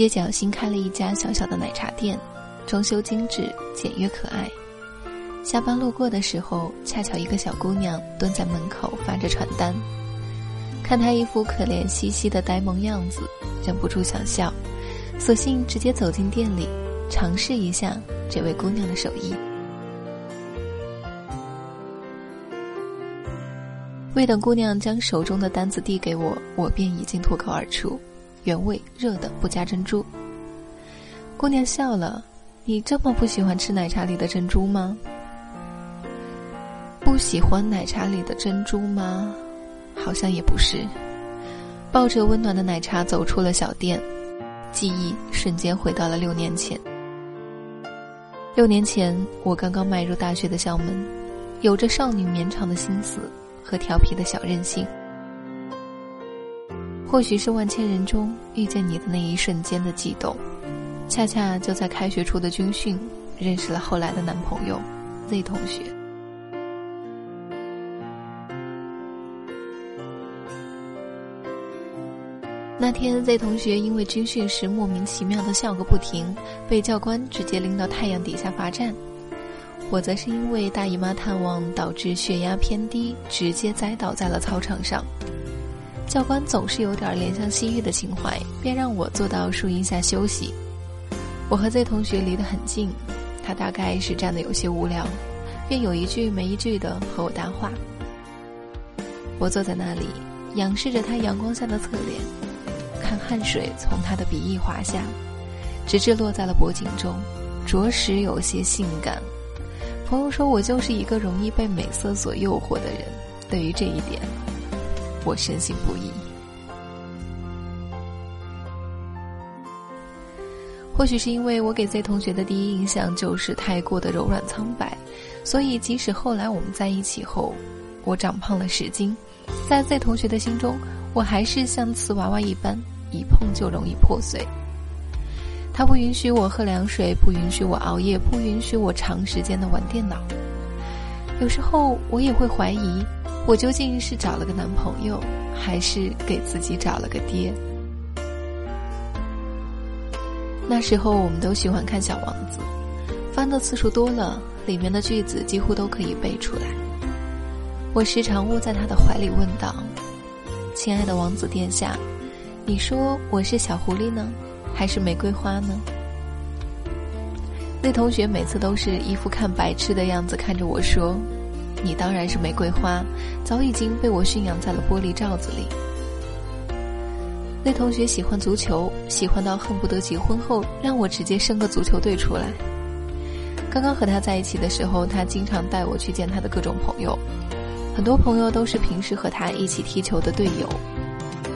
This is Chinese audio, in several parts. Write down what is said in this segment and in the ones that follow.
街角新开了一家小小的奶茶店，装修精致、简约可爱。下班路过的时候，恰巧一个小姑娘蹲在门口发着传单，看她一副可怜兮兮的呆萌样子，忍不住想笑，索性直接走进店里，尝试一下这位姑娘的手艺。未等姑娘将手中的单子递给我，我便已经脱口而出：“原味热的，不加珍珠。”姑娘笑了：“你这么不喜欢吃奶茶里的珍珠吗？”不喜欢奶茶里的珍珠吗？好像也不是。抱着温暖的奶茶走出了小店，记忆瞬间回到了六年前。六年前，我刚刚迈入大学的校门，有着少女绵长的心思和调皮的小任性。或许是万千人中遇见你的那一瞬间的悸动，恰恰就在开学初的军训，认识了后来的男朋友 Z 同学。那天，Z 同学因为军训时莫名其妙的笑个不停，被教官直接拎到太阳底下罚站。我则是因为大姨妈探望导致血压偏低，直接栽倒在了操场上。教官总是有点怜香惜玉的情怀，便让我坐到树荫下休息。我和 Z 同学离得很近，他大概是站得有些无聊，便有一句没一句的和我搭话。我坐在那里，仰视着他阳光下的侧脸。看汗水从他的鼻翼滑下，直至落在了脖颈中，着实有些性感。朋友说我就是一个容易被美色所诱惑的人，对于这一点，我深信不疑。或许是因为我给 Z 同学的第一印象就是太过的柔软苍白，所以即使后来我们在一起后，我长胖了十斤，在 Z 同学的心中，我还是像瓷娃娃一般。一碰就容易破碎。他不允许我喝凉水，不允许我熬夜，不允许我长时间的玩电脑。有时候我也会怀疑，我究竟是找了个男朋友，还是给自己找了个爹？那时候我们都喜欢看《小王子》，翻的次数多了，里面的句子几乎都可以背出来。我时常窝在他的怀里问道：“亲爱的王子殿下。”你说我是小狐狸呢，还是玫瑰花呢？那同学每次都是一副看白痴的样子看着我说：“你当然是玫瑰花，早已经被我驯养在了玻璃罩子里。”那同学喜欢足球，喜欢到恨不得结婚后让我直接生个足球队出来。刚刚和他在一起的时候，他经常带我去见他的各种朋友，很多朋友都是平时和他一起踢球的队友。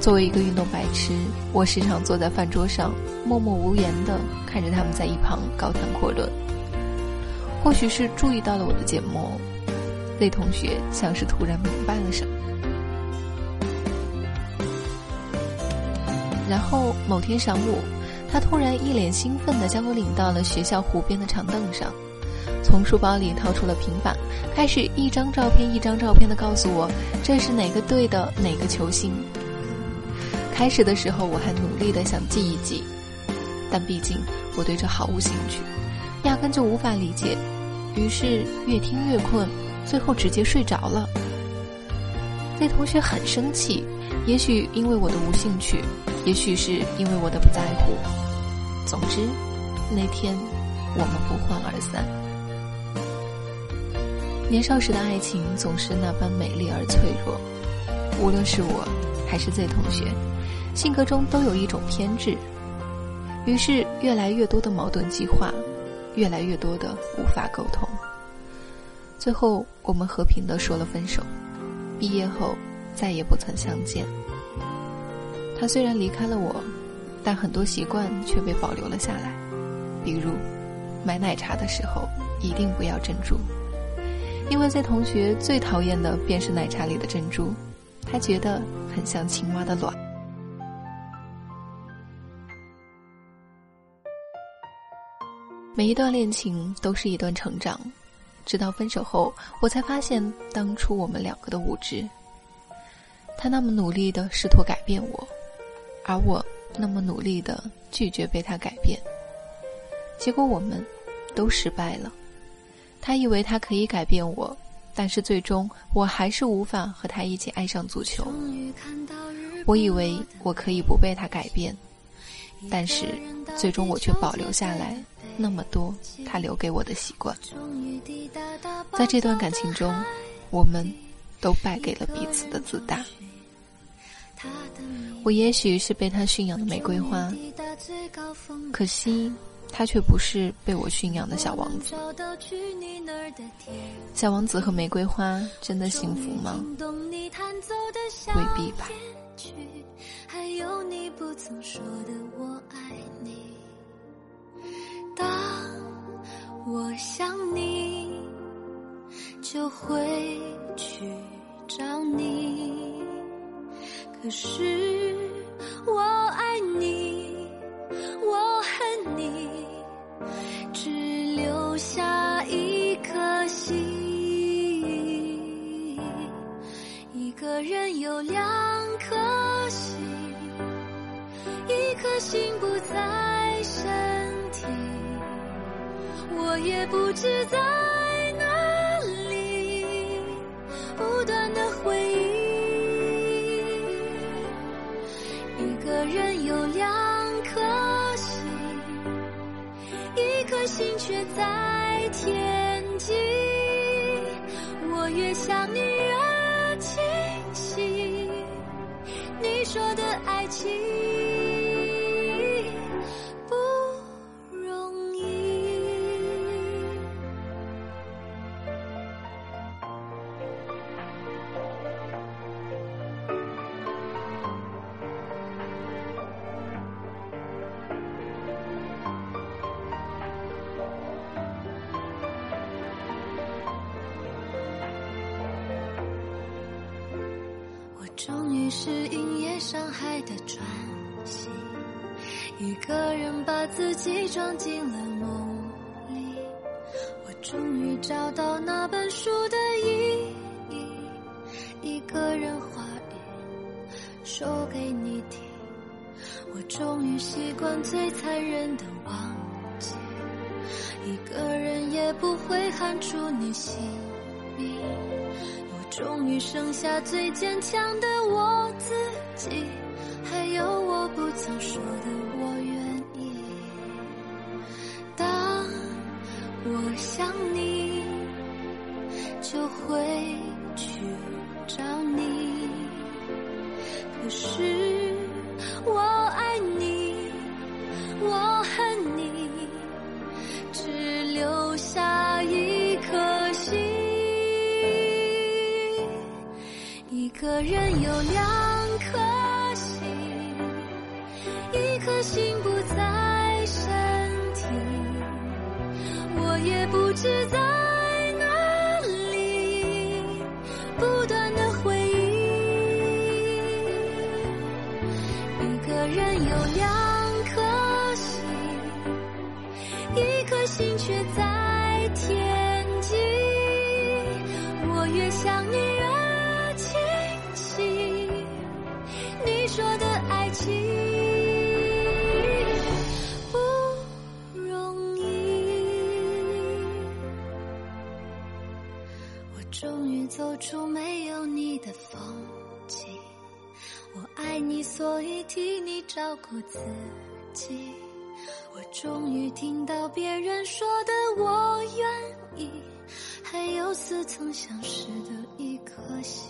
作为一个运动白痴，我时常坐在饭桌上，默默无言地看着他们在一旁高谈阔论。或许是注意到了我的缄默那同学像是突然明白了什么。然后某天上午，他突然一脸兴奋地将我领到了学校湖边的长凳上，从书包里掏出了平板，开始一张照片一张照片地告诉我这是哪个队的哪个球星。开始的时候，我还努力的想记一记，但毕竟我对这毫无兴趣，压根就无法理解。于是越听越困，最后直接睡着了。那同学很生气，也许因为我的无兴趣，也许是因为我的不在乎。总之，那天我们不欢而散。年少时的爱情总是那般美丽而脆弱，无论是我还是 Z 同学。性格中都有一种偏执，于是越来越多的矛盾激化，越来越多的无法沟通。最后，我们和平的说了分手。毕业后，再也不曾相见。他虽然离开了我，但很多习惯却被保留了下来，比如，买奶茶的时候一定不要珍珠，因为在同学最讨厌的便是奶茶里的珍珠，他觉得很像青蛙的卵。每一段恋情都是一段成长，直到分手后，我才发现当初我们两个的无知。他那么努力的试图改变我，而我那么努力的拒绝被他改变。结果我们都失败了。他以为他可以改变我，但是最终我还是无法和他一起爱上足球。我以为我可以不被他改变，但是最终我却保留下来那么多他留给我的习惯。在这段感情中，我们都败给了彼此的自大。我也许是被他驯养的玫瑰花，可惜。他却不是被我驯养的小王子。小王子和玫瑰花真的幸福吗？未必吧。当我想你，就会去找你。可是我爱你，我恨你。只留下一颗心，一个人有两我也不知在哪里，不断的回忆，一个人有两颗心，一。颗心却在天际，我越想你越清晰。你说的爱情。的喘息，一个人把自己装进了梦里。我终于找到那本书的意义，一个人话语说给你听。我终于习惯最残忍的忘记，一个人也不会喊出你姓名。我终于剩下最坚强的我自己，有我不曾说的我愿意。当我想你，就会去找你。可是我爱你，我恨你，只留下一颗心。一个人有两心不在身体，我也不知走出没有你的风景。我爱你，所以替你照顾自己。我终于听到别人说的我愿意，还有似曾相识的一颗心。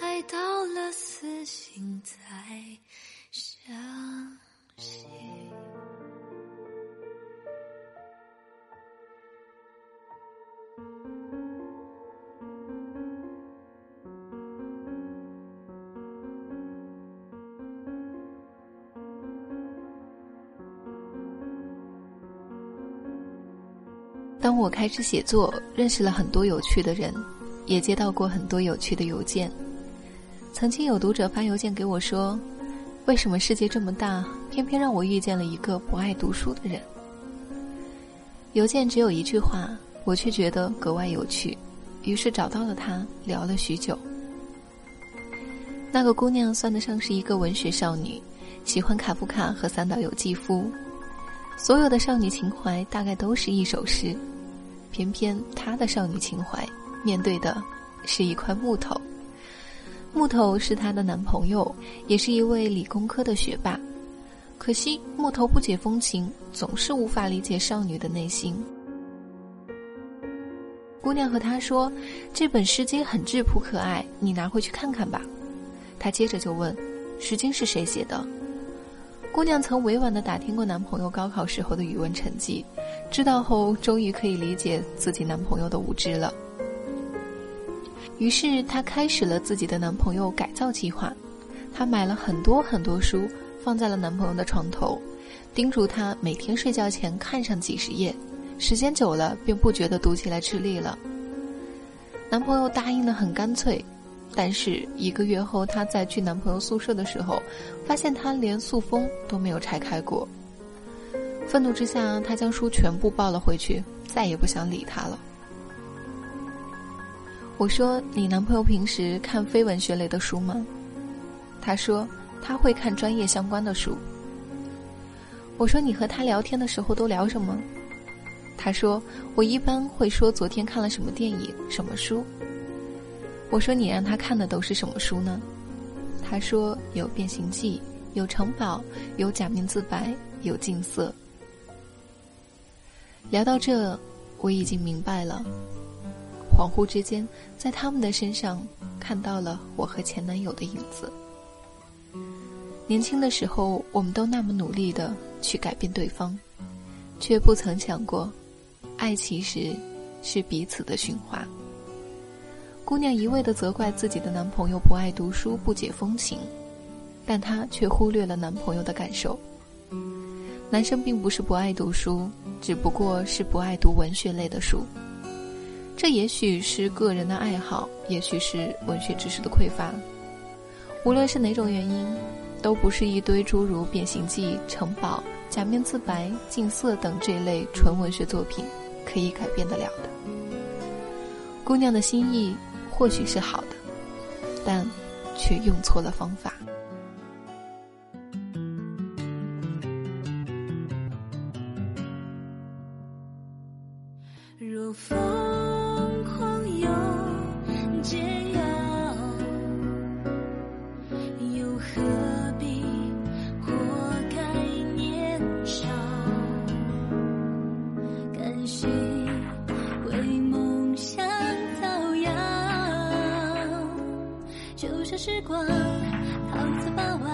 爱到了死心才相信。当我开始写作，认识了很多有趣的人，也接到过很多有趣的邮件。曾经有读者发邮件给我说：“为什么世界这么大，偏偏让我遇见了一个不爱读书的人？”邮件只有一句话，我却觉得格外有趣，于是找到了他，聊了许久。那个姑娘算得上是一个文学少女，喜欢卡夫卡和三岛由纪夫，所有的少女情怀大概都是一首诗，偏偏她的少女情怀面对的是一块木头。木头是她的男朋友，也是一位理工科的学霸。可惜木头不解风情，总是无法理解少女的内心。姑娘和他说：“这本诗经很质朴可爱，你拿回去看看吧。”他接着就问：“诗经是谁写的？”姑娘曾委婉地打听过男朋友高考时候的语文成绩，知道后终于可以理解自己男朋友的无知了。于是她开始了自己的男朋友改造计划，她买了很多很多书，放在了男朋友的床头，叮嘱他每天睡觉前看上几十页。时间久了，便不觉得读起来吃力了。男朋友答应的很干脆，但是一个月后，她在去男朋友宿舍的时候，发现他连塑封都没有拆开过。愤怒之下，她将书全部抱了回去，再也不想理他了。我说：“你男朋友平时看非文学类的书吗？”他说：“他会看专业相关的书。”我说：“你和他聊天的时候都聊什么？”他说：“我一般会说昨天看了什么电影、什么书。”我说：“你让他看的都是什么书呢？”他说：“有《变形记》，有《城堡》，有《假面自白》，有《近色》。”聊到这，我已经明白了。恍惚之间，在他们的身上看到了我和前男友的影子。年轻的时候，我们都那么努力的去改变对方，却不曾想过。爱其实是彼此的驯化。姑娘一味的责怪自己的男朋友不爱读书、不解风情，但她却忽略了男朋友的感受。男生并不是不爱读书，只不过是不爱读文学类的书。这也许是个人的爱好，也许是文学知识的匮乏。无论是哪种原因，都不是一堆诸如《变形记》《城堡》《假面自白》《近色》等这类纯文学作品。可以改变得了的。姑娘的心意或许是好的，但却用错了方法。时光，桃子傍晚。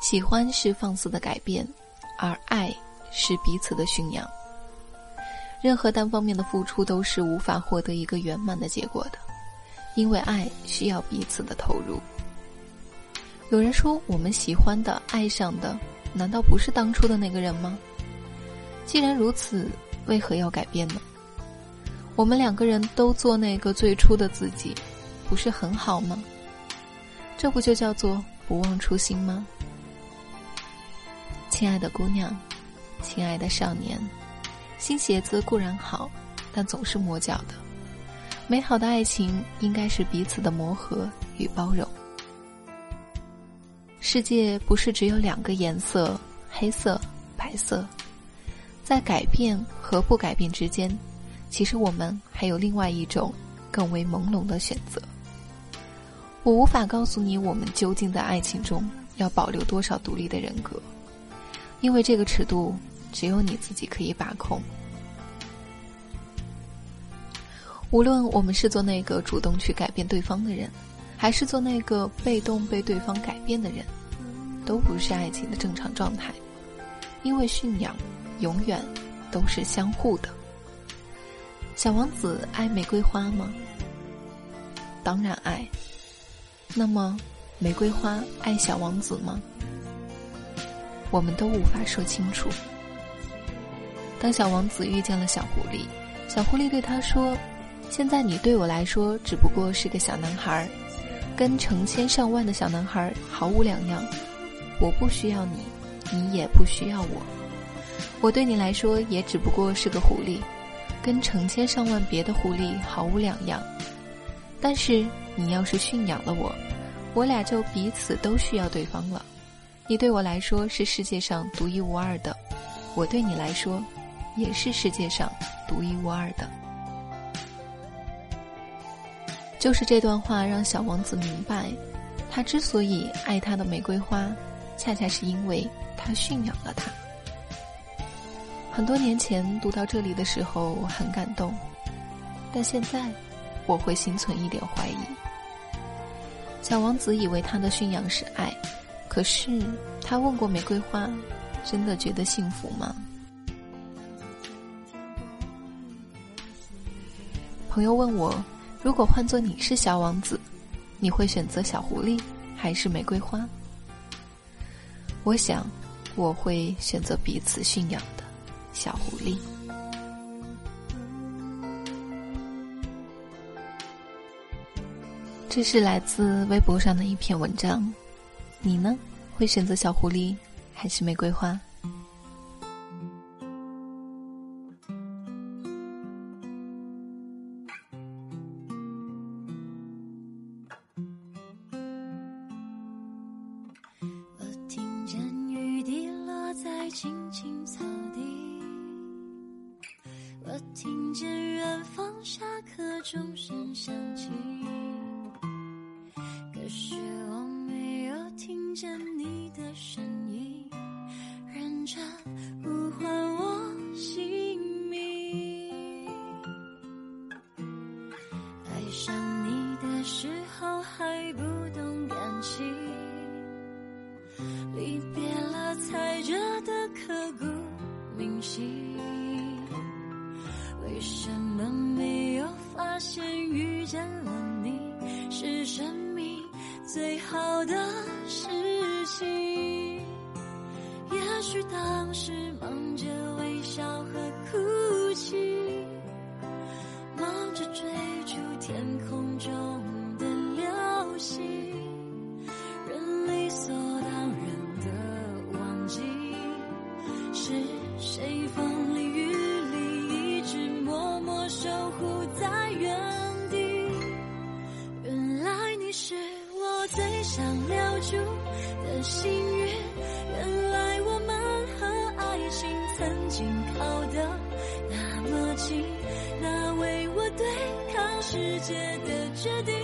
喜欢是放肆的改变，而爱是彼此的驯养。任何单方面的付出都是无法获得一个圆满的结果的，因为爱需要彼此的投入。有人说，我们喜欢的、爱上的，难道不是当初的那个人吗？既然如此，为何要改变呢？我们两个人都做那个最初的自己，不是很好吗？这不就叫做不忘初心吗？亲爱的姑娘，亲爱的少年，新鞋子固然好，但总是磨脚的。美好的爱情应该是彼此的磨合与包容。世界不是只有两个颜色，黑色、白色。在改变和不改变之间，其实我们还有另外一种更为朦胧的选择。我无法告诉你，我们究竟在爱情中要保留多少独立的人格，因为这个尺度只有你自己可以把控。无论我们是做那个主动去改变对方的人，还是做那个被动被对方改变的人，都不是爱情的正常状态，因为驯养。永远都是相互的。小王子爱玫瑰花吗？当然爱。那么，玫瑰花爱小王子吗？我们都无法说清楚。当小王子遇见了小狐狸，小狐狸对他说：“现在你对我来说只不过是个小男孩，跟成千上万的小男孩毫无两样。我不需要你，你也不需要我。”我对你来说也只不过是个狐狸，跟成千上万别的狐狸毫无两样。但是你要是驯养了我，我俩就彼此都需要对方了。你对我来说是世界上独一无二的，我对你来说也是世界上独一无二的。就是这段话让小王子明白，他之所以爱他的玫瑰花，恰恰是因为他驯养了它。很多年前读到这里的时候我很感动，但现在我会心存一点怀疑。小王子以为他的驯养是爱，可是他问过玫瑰花，真的觉得幸福吗？朋友问我，如果换做你是小王子，你会选择小狐狸还是玫瑰花？我想，我会选择彼此驯养的。小狐狸，这是来自微博上的一篇文章。你呢？会选择小狐狸还是玫瑰花？我听见雨滴落在青青草地。我听见远方下课钟声响起，可是总是忙着微笑和哭泣，忙着追逐天空中的流星，人理所当然的忘记是谁风里雨里一直默默。守护在原地，原来你是我最想留住的幸运。原来心曾经靠得那么近，那为我对抗世界的决定，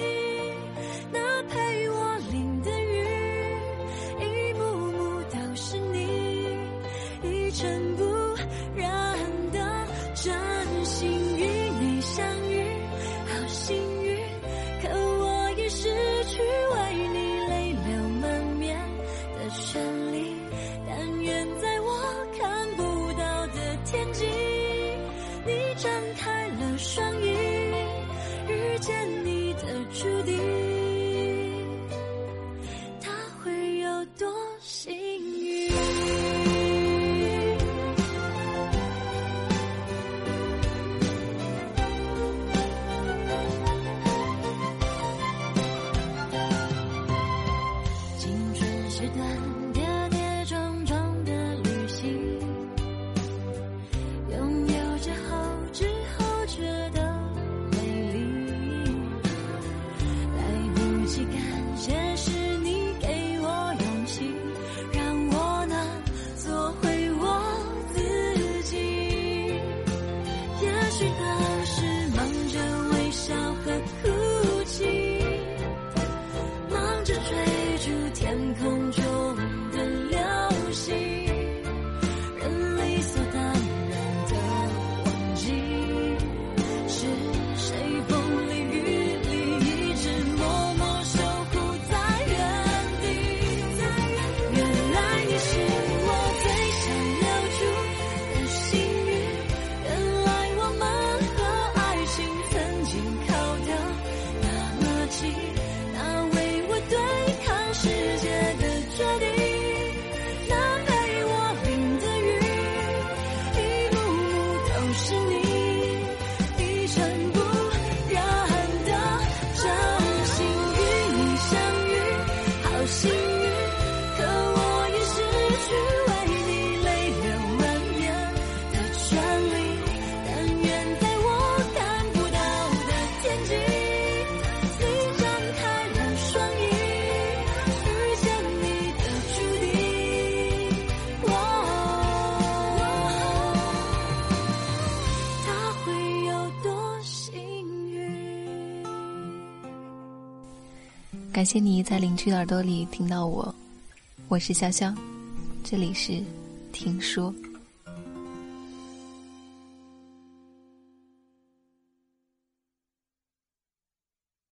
感谢你在邻居的耳朵里听到我，我是潇潇，这里是听说。